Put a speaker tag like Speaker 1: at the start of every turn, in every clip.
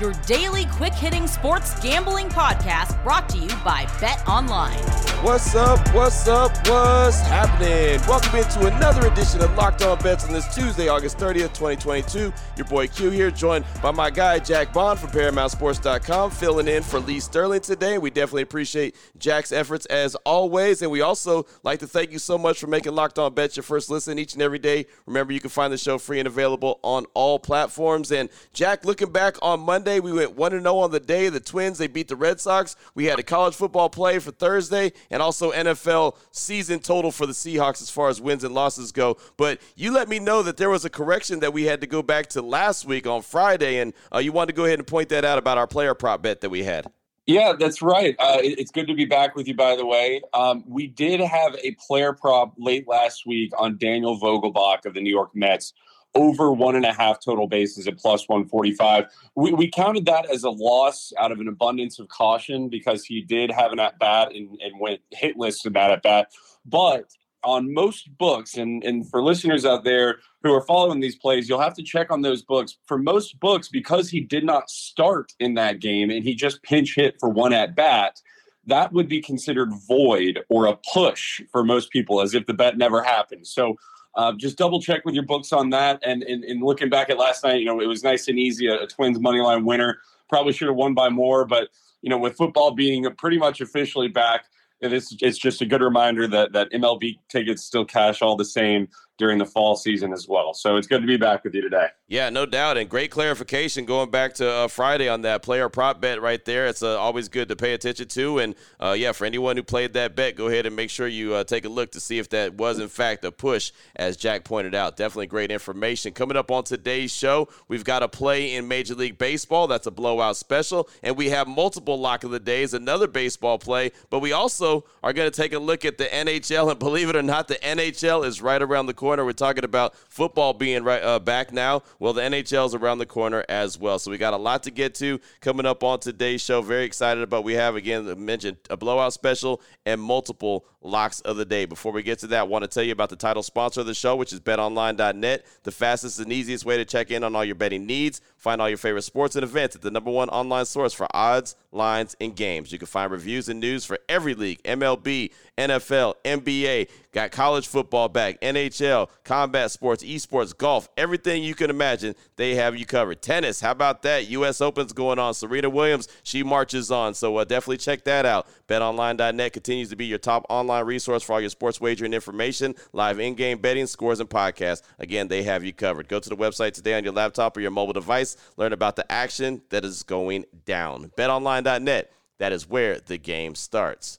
Speaker 1: your daily quick hitting sports gambling podcast brought to you by Bet Online.
Speaker 2: What's up? What's up? What's happening? Welcome into another edition of Locked On Bets on this Tuesday, August 30th, 2022. Your boy Q here, joined by my guy Jack Bond from ParamountSports.com, filling in for Lee Sterling today. We definitely appreciate Jack's efforts as always. And we also like to thank you so much for making Locked On Bets your first listen each and every day. Remember, you can find the show free and available on all platforms. And Jack, looking back on Monday, We went 1 0 on the day. The Twins, they beat the Red Sox. We had a college football play for Thursday and also NFL season total for the Seahawks as far as wins and losses go. But you let me know that there was a correction that we had to go back to last week on Friday, and uh, you wanted to go ahead and point that out about our player prop bet that we had.
Speaker 3: Yeah, that's right. Uh, it's good to be back with you, by the way. Um, we did have a player prop late last week on Daniel Vogelbach of the New York Mets over one and a half total bases at plus 145. We, we counted that as a loss out of an abundance of caution because he did have an at bat and, and went hitless in that at bat. But on most books, and, and for listeners out there who are following these plays, you'll have to check on those books. For most books, because he did not start in that game and he just pinch hit for one at bat, that would be considered void or a push for most people, as if the bet never happened. So uh, just double check with your books on that. And, and, and looking back at last night, you know, it was nice and easy. A, a Twins money line winner. Probably should have won by more, but you know, with football being pretty much officially back, it's it's just a good reminder that that MLB tickets still cash all the same during the fall season as well. So it's good to be back with you today.
Speaker 2: Yeah, no doubt, and great clarification going back to uh, Friday on that player prop bet right there. It's uh, always good to pay attention to, and uh, yeah, for anyone who played that bet, go ahead and make sure you uh, take a look to see if that was in fact a push, as Jack pointed out. Definitely great information coming up on today's show. We've got a play in Major League Baseball. That's a blowout special, and we have multiple lock of the days, another baseball play, but we also are going to take a look at the NHL, and believe it or not, the NHL is right around the corner. We're talking about football being right uh, back now. Well, the NHL is around the corner as well. So we got a lot to get to coming up on today's show. Very excited about. We have again mentioned a blowout special and multiple locks of the day. Before we get to that, I want to tell you about the title sponsor of the show, which is BetOnline.net, the fastest and easiest way to check in on all your betting needs. Find all your favorite sports and events at the number one online source for odds, lines, and games. You can find reviews and news for every league MLB, NFL, NBA, got college football back, NHL, combat sports, esports, golf, everything you can imagine, they have you covered. Tennis, how about that? U.S. Open's going on. Serena Williams, she marches on. So uh, definitely check that out. BetOnline.net continues to be your top online resource for all your sports wagering information, live in game betting, scores, and podcasts. Again, they have you covered. Go to the website today on your laptop or your mobile device. Learn about the action that is going down. BetOnline.net, that is where the game starts.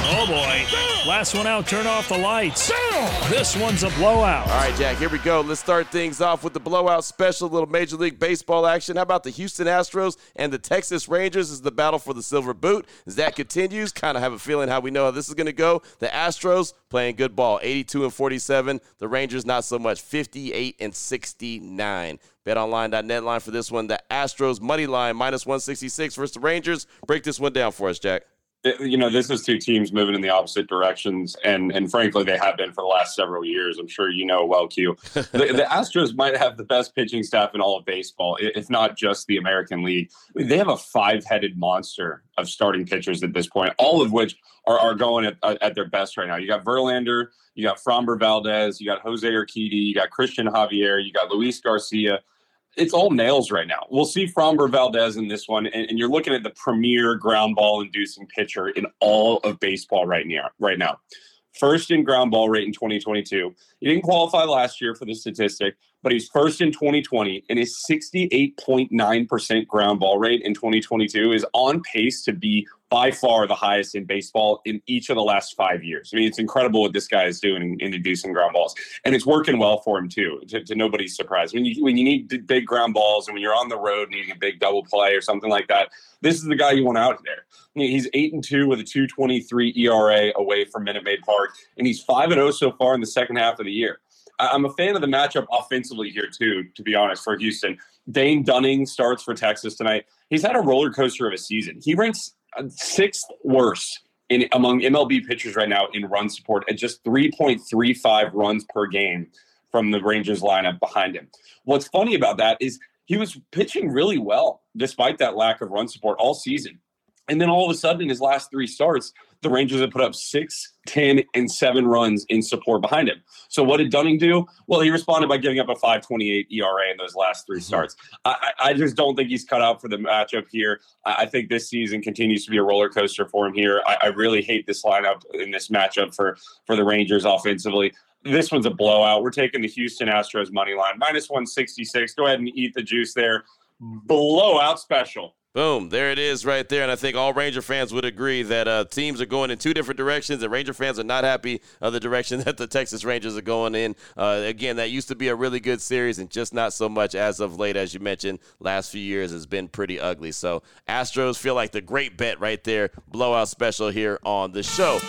Speaker 4: Oh boy. Last one out, turn off the lights. This one's a blowout.
Speaker 2: All right, Jack, here we go. Let's start things off with the blowout special, little Major League Baseball action. How about the Houston Astros and the Texas Rangers is the battle for the silver boot? As that continues, kind of have a feeling how we know how this is going to go. The Astros playing good ball, 82 and 47. The Rangers not so much, 58 and 69. BetOnline.net line for this one. The Astros money line minus 166 versus the Rangers. Break this one down for us, Jack.
Speaker 3: You know, this is two teams moving in the opposite directions, and and frankly, they have been for the last several years. I'm sure you know well, Q. the, the Astros might have the best pitching staff in all of baseball, if not just the American League. They have a five-headed monster of starting pitchers at this point, all of which are, are going at, uh, at their best right now. You got Verlander, you got Framber Valdez, you got Jose Urquidy, you got Christian Javier, you got Luis Garcia it's all nails right now. We'll see Framber Valdez in this one, and, and, you're looking at the premier ground ball inducing pitcher in all of baseball right now. Right now, first in ground ball rate in 2022. He didn't qualify last year for the statistic, but he's first in 2020, and his 68.9% ground ball rate in 2022 is on pace to be by far the highest in baseball in each of the last five years. I mean, it's incredible what this guy is doing in, in inducing ground balls, and it's working well for him too. To, to, nobody's surprise, when you when you need big ground balls and when you're on the road needing a big double play or something like that, this is the guy you want out there. I mean, he's eight and two with a 2.23 ERA away from Minute Maid Park, and he's five and zero oh so far in the second half of the year. I'm a fan of the matchup offensively here too. To be honest, for Houston, Dane Dunning starts for Texas tonight. He's had a roller coaster of a season. He ranks sixth worst in among MLB pitchers right now in run support at just 3.35 runs per game from the Rangers lineup behind him. What's funny about that is he was pitching really well despite that lack of run support all season. And then all of a sudden, his last three starts, the Rangers have put up six, 10, and seven runs in support behind him. So what did Dunning do? Well, he responded by giving up a 528 ERA in those last three mm-hmm. starts. I, I just don't think he's cut out for the matchup here. I think this season continues to be a roller coaster for him here. I, I really hate this lineup in this matchup for, for the Rangers offensively. This one's a blowout. We're taking the Houston Astros money line, minus 166. Go ahead and eat the juice there. Blowout special.
Speaker 2: Boom, there it is right there. And I think all Ranger fans would agree that uh, teams are going in two different directions, and Ranger fans are not happy of the direction that the Texas Rangers are going in. Uh, again, that used to be a really good series, and just not so much as of late, as you mentioned. Last few years has been pretty ugly. So Astros feel like the great bet right there. Blowout special here on the show.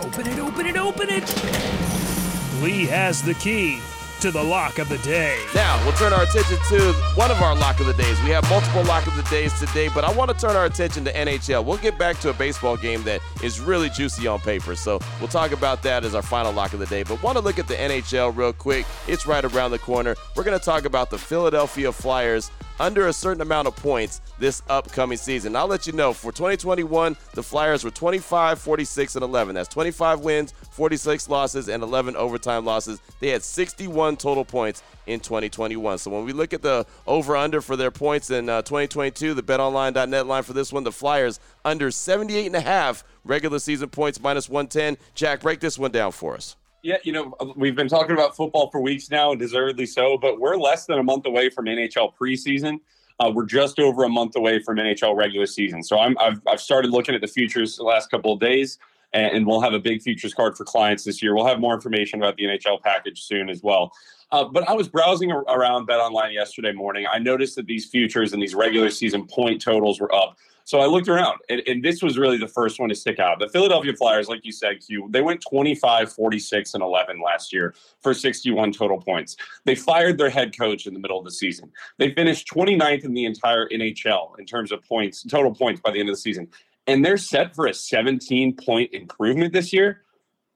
Speaker 4: Open it, open it, open it. Lee has the key to the lock of the day.
Speaker 2: Now, we'll turn our attention to one of our lock of the days. We have multiple lock of the days today, but I want to turn our attention to NHL. We'll get back to a baseball game that is really juicy on paper. So we'll talk about that as our final lock of the day. But want to look at the NHL real quick. It's right around the corner. We're going to talk about the Philadelphia Flyers under a certain amount of points this upcoming season. I'll let you know for 2021, the Flyers were 25, 46, and 11. That's 25 wins, 46 losses, and 11 overtime losses. They had 61 total points in 2021. So when we look at the over under for their points in uh, 2022, the betonline.net line for this one, the Flyers under 78 and a half regular season points minus 110. Jack, break this one down for us.
Speaker 3: Yeah, you know, we've been talking about football for weeks now, and deservedly so, but we're less than a month away from NHL preseason. Uh, we're just over a month away from NHL regular season. So I'm, I've, I've started looking at the futures the last couple of days, and, we'll have a big futures card for clients this year. We'll have more information about the NHL package soon as well. Uh, but I was browsing around Bet Online yesterday morning. I noticed that these futures and these regular season point totals were up. So I looked around, and, and, this was really the first one to stick out. The Philadelphia Flyers, like you said, Q, they went 25, 46, and 11 last year for 61 total points. They fired their head coach in the middle of the season. They finished 29th in the entire NHL in terms of points, total points by the end of the season. And they're set for a 17 point improvement this year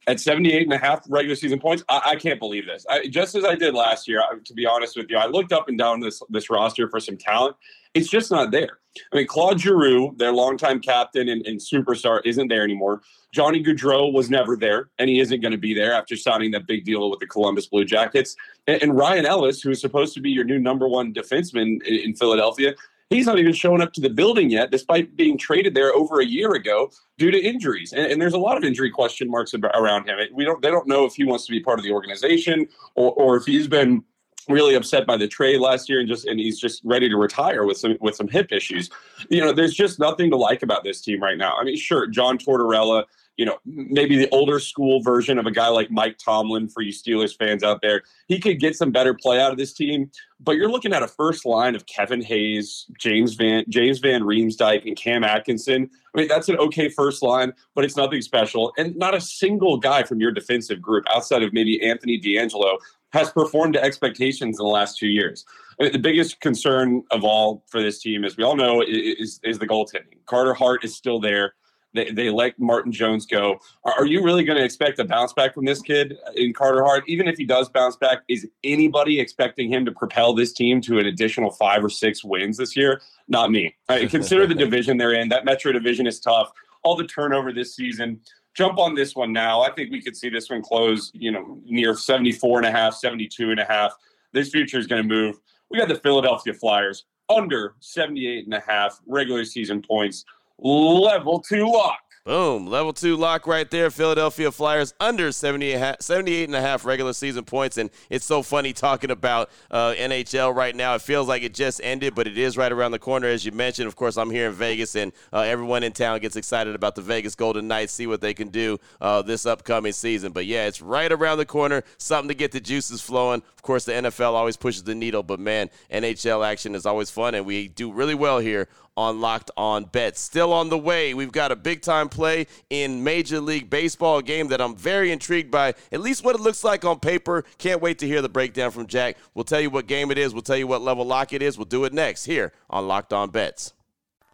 Speaker 3: at 78 and a half regular season points. I, I can't believe this. I, just as I did last year, to be honest with you, I looked up and down this, this roster for some talent. It's just not there. I mean, Claude Giroux, their longtime captain and, and superstar, isn't there anymore. Johnny Gaudreau was never there, and he isn't going to be there after signing that big deal with the Columbus Blue Jackets. And, and Ryan Ellis, who is supposed to be your new number one defenseman in, in Philadelphia, he's not even showing up to the building yet, despite being traded there over a year ago due to injuries. And, and there's a lot of injury question marks around him. We don't, they don't know if he wants to be part of the organization or, or if he's been really upset by the trade last year and just and he's just ready to retire with some with some hip issues. You know, there's just nothing to like about this team right now. I mean, sure, John Tortorella, you know, maybe the older school version of a guy like Mike Tomlin for you Steelers fans out there. He could get some better play out of this team, but you're looking at a first line of Kevin Hayes, James Van James Van Riemsdyk, and Cam Atkinson. I mean, that's an okay first line, but it's nothing special. And not a single guy from your defensive group outside of maybe Anthony DeAngelo has performed to expectations in the last two years. I mean, the biggest concern of all for this team, as we all know, is, is the goaltending. Carter Hart is still there. They, they let Martin Jones go. Are, are you really going to expect a bounce back from this kid in Carter Hart? Even if he does bounce back, is anybody expecting him to propel this team to an additional five or six wins this year? Not me. Right, consider the division they're in. That Metro division is tough. All the turnover this season. Jump on this one now. I think we could see this one close, you know, near 74 and a half, 72 and a half. This future is going to move. We got the Philadelphia Flyers under 78 and a half regular season points level two lock.
Speaker 2: Boom. Level two lock right there. Philadelphia Flyers under 78, 78 and a half regular season points. And it's so funny talking about uh, NHL right now. It feels like it just ended, but it is right around the corner, as you mentioned. Of course, I'm here in Vegas, and uh, everyone in town gets excited about the Vegas Golden Knights, see what they can do uh, this upcoming season. But yeah, it's right around the corner. Something to get the juices flowing. Of course, the NFL always pushes the needle, but man, NHL action is always fun, and we do really well here on Locked On Bets. Still on the way, we've got a big time play in Major League Baseball, game that I'm very intrigued by, at least what it looks like on paper. Can't wait to hear the breakdown from Jack. We'll tell you what game it is, we'll tell you what level lock it is. We'll do it next here on Locked On Bets.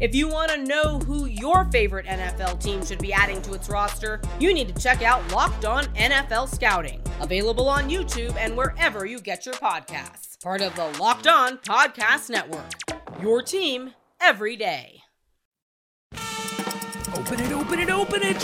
Speaker 1: If you want to know who your favorite NFL team should be adding to its roster, you need to check out Locked On NFL Scouting, available on YouTube and wherever you get your podcasts. Part of the Locked On Podcast Network. Your team every day.
Speaker 4: Open it, open it, open it.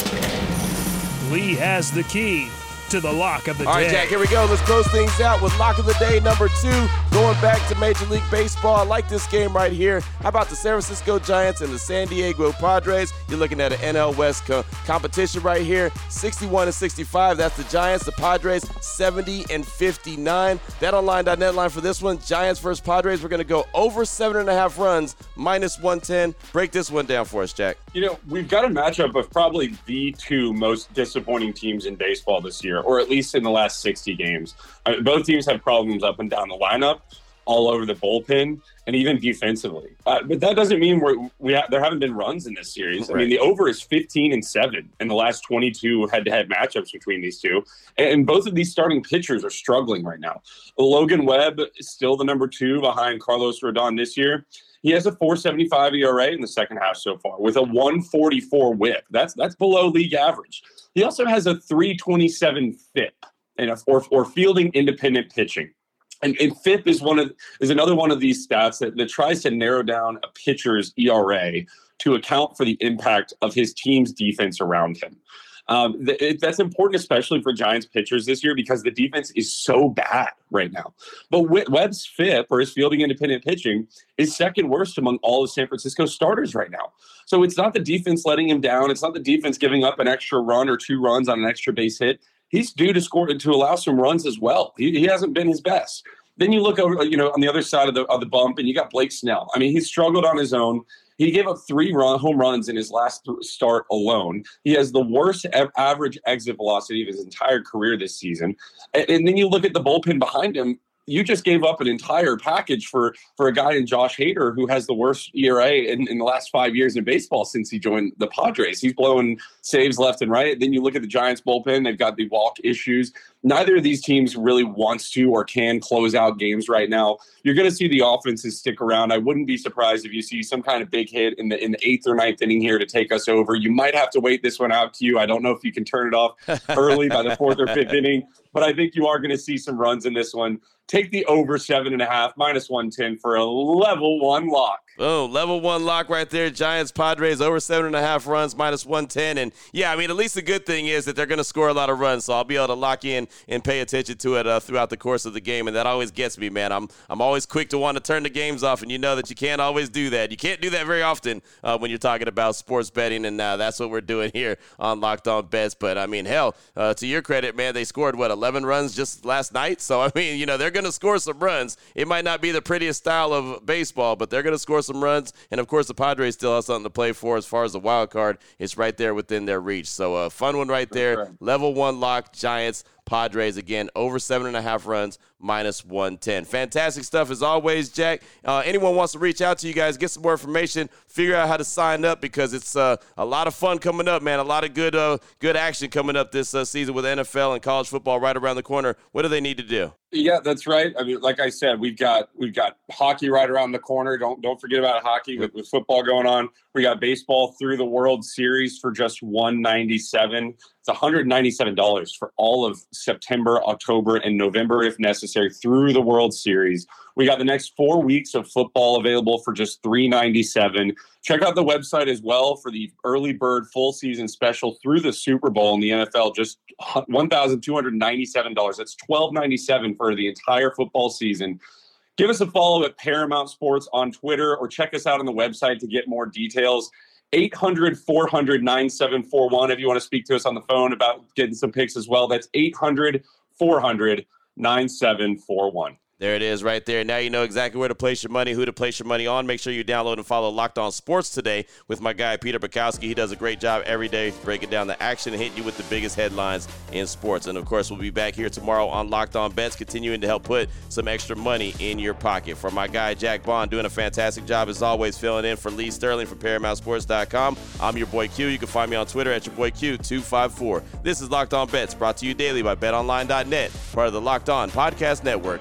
Speaker 4: Lee has the key to the lock of the
Speaker 2: All
Speaker 4: day.
Speaker 2: right, Jack, here we go. Let's close things out with lock of the day number two. Going back to Major League Baseball. I like this game right here. How about the San Francisco Giants and the San Diego Padres? You're looking at an NL West co- competition right here. 61 and 65. That's the Giants. The Padres 70 and 59. That BetOnline.net line for this one. Giants versus Padres. We're going to go over seven and a half runs, minus 110. Break this one down for us, Jack.
Speaker 3: You know, we've got a matchup of probably the two most disappointing teams in baseball this year, or at least in the last 60 games. I mean, both teams have problems up and down the lineup, all over the bullpen, and even defensively. Uh, but that doesn't mean we're, we ha- there haven't been runs in this series. I mean, the over is 15 and 7 in the last 22 head to head matchups between these two. And, and both of these starting pitchers are struggling right now. Logan Webb is still the number two behind Carlos Rodon this year. He has a 4.75 ERA in the second half so far with a 144 WHIP. That's that's below league average. He also has a 327 FIP and a, or, or fielding independent pitching. And, and FIP is one of is another one of these stats that, that tries to narrow down a pitcher's ERA to account for the impact of his team's defense around him. Um, th- it, that's important, especially for Giants pitchers this year, because the defense is so bad right now. But Webb's FIP, or his fielding independent pitching, is second worst among all of San Francisco starters right now. So it's not the defense letting him down. It's not the defense giving up an extra run or two runs on an extra base hit. He's due to score to allow some runs as well. He, he hasn't been his best. Then you look over, you know, on the other side of the of the bump, and you got Blake Snell. I mean, he struggled on his own. He gave up three run, home runs in his last th- start alone. He has the worst average exit velocity of his entire career this season. And, and then you look at the bullpen behind him. You just gave up an entire package for for a guy in Josh Hader who has the worst ERA in, in the last five years in baseball since he joined the Padres. He's blowing saves left and right. Then you look at the Giants bullpen; they've got the walk issues. Neither of these teams really wants to or can close out games right now. You're going to see the offenses stick around. I wouldn't be surprised if you see some kind of big hit in the in the eighth or ninth inning here to take us over. You might have to wait this one out to you. I don't know if you can turn it off early by the fourth or fifth inning, but I think you are going to see some runs in this one. Take the over seven and a half, minus 110 for a level one lock.
Speaker 2: Oh, level one lock right there. Giants, Padres over seven and a half runs, minus 110. And yeah, I mean, at least the good thing is that they're going to score a lot of runs. So I'll be able to lock in and pay attention to it uh, throughout the course of the game. And that always gets me, man. I'm, I'm always quick to want to turn the games off. And you know that you can't always do that. You can't do that very often uh, when you're talking about sports betting. And uh, that's what we're doing here on Locked On Bets. But I mean, hell, uh, to your credit, man, they scored, what, 11 runs just last night? So, I mean, you know, they're going to score some runs. It might not be the prettiest style of baseball, but they're going to score some runs. And of course, the Padres still have something to play for as far as the wild card. It's right there within their reach. So, a uh, fun one right there. Level one lock, Giants, Padres again over seven and a half runs minus 110. Fantastic stuff as always, Jack. Uh, anyone wants to reach out to you guys, get some more information, figure out how to sign up because it's uh, a lot of fun coming up, man. A lot of good uh, good action coming up this uh, season with NFL and college football right around the corner. What do they need to do?
Speaker 3: Yeah, that's right. I mean, like I said, we've got we've got hockey right around the corner. Don't don't forget about hockey with, with football going on. We got baseball through the World Series for just one ninety seven. It's $197 for all of September, October, and November, if necessary, through the World Series. We got the next four weeks of football available for just 397. Check out the website as well for the early bird full season special through the Super Bowl in the NFL. Just $1,297. That's 1,297 for the entire football season. Give us a follow at Paramount Sports on Twitter or check us out on the website to get more details. 800 400 9741 if you want to speak to us on the phone about getting some picks as well. That's 800 400 9741.
Speaker 2: There it is right there. Now you know exactly where to place your money, who to place your money on. Make sure you download and follow Locked On Sports today with my guy, Peter Bukowski. He does a great job every day breaking down the action and hitting you with the biggest headlines in sports. And of course, we'll be back here tomorrow on Locked On Bets, continuing to help put some extra money in your pocket. For my guy, Jack Bond, doing a fantastic job as always, filling in for Lee Sterling from ParamountSports.com. I'm your boy Q. You can find me on Twitter at your boy Q254. This is Locked On Bets, brought to you daily by BetOnline.net, part of the Locked On Podcast Network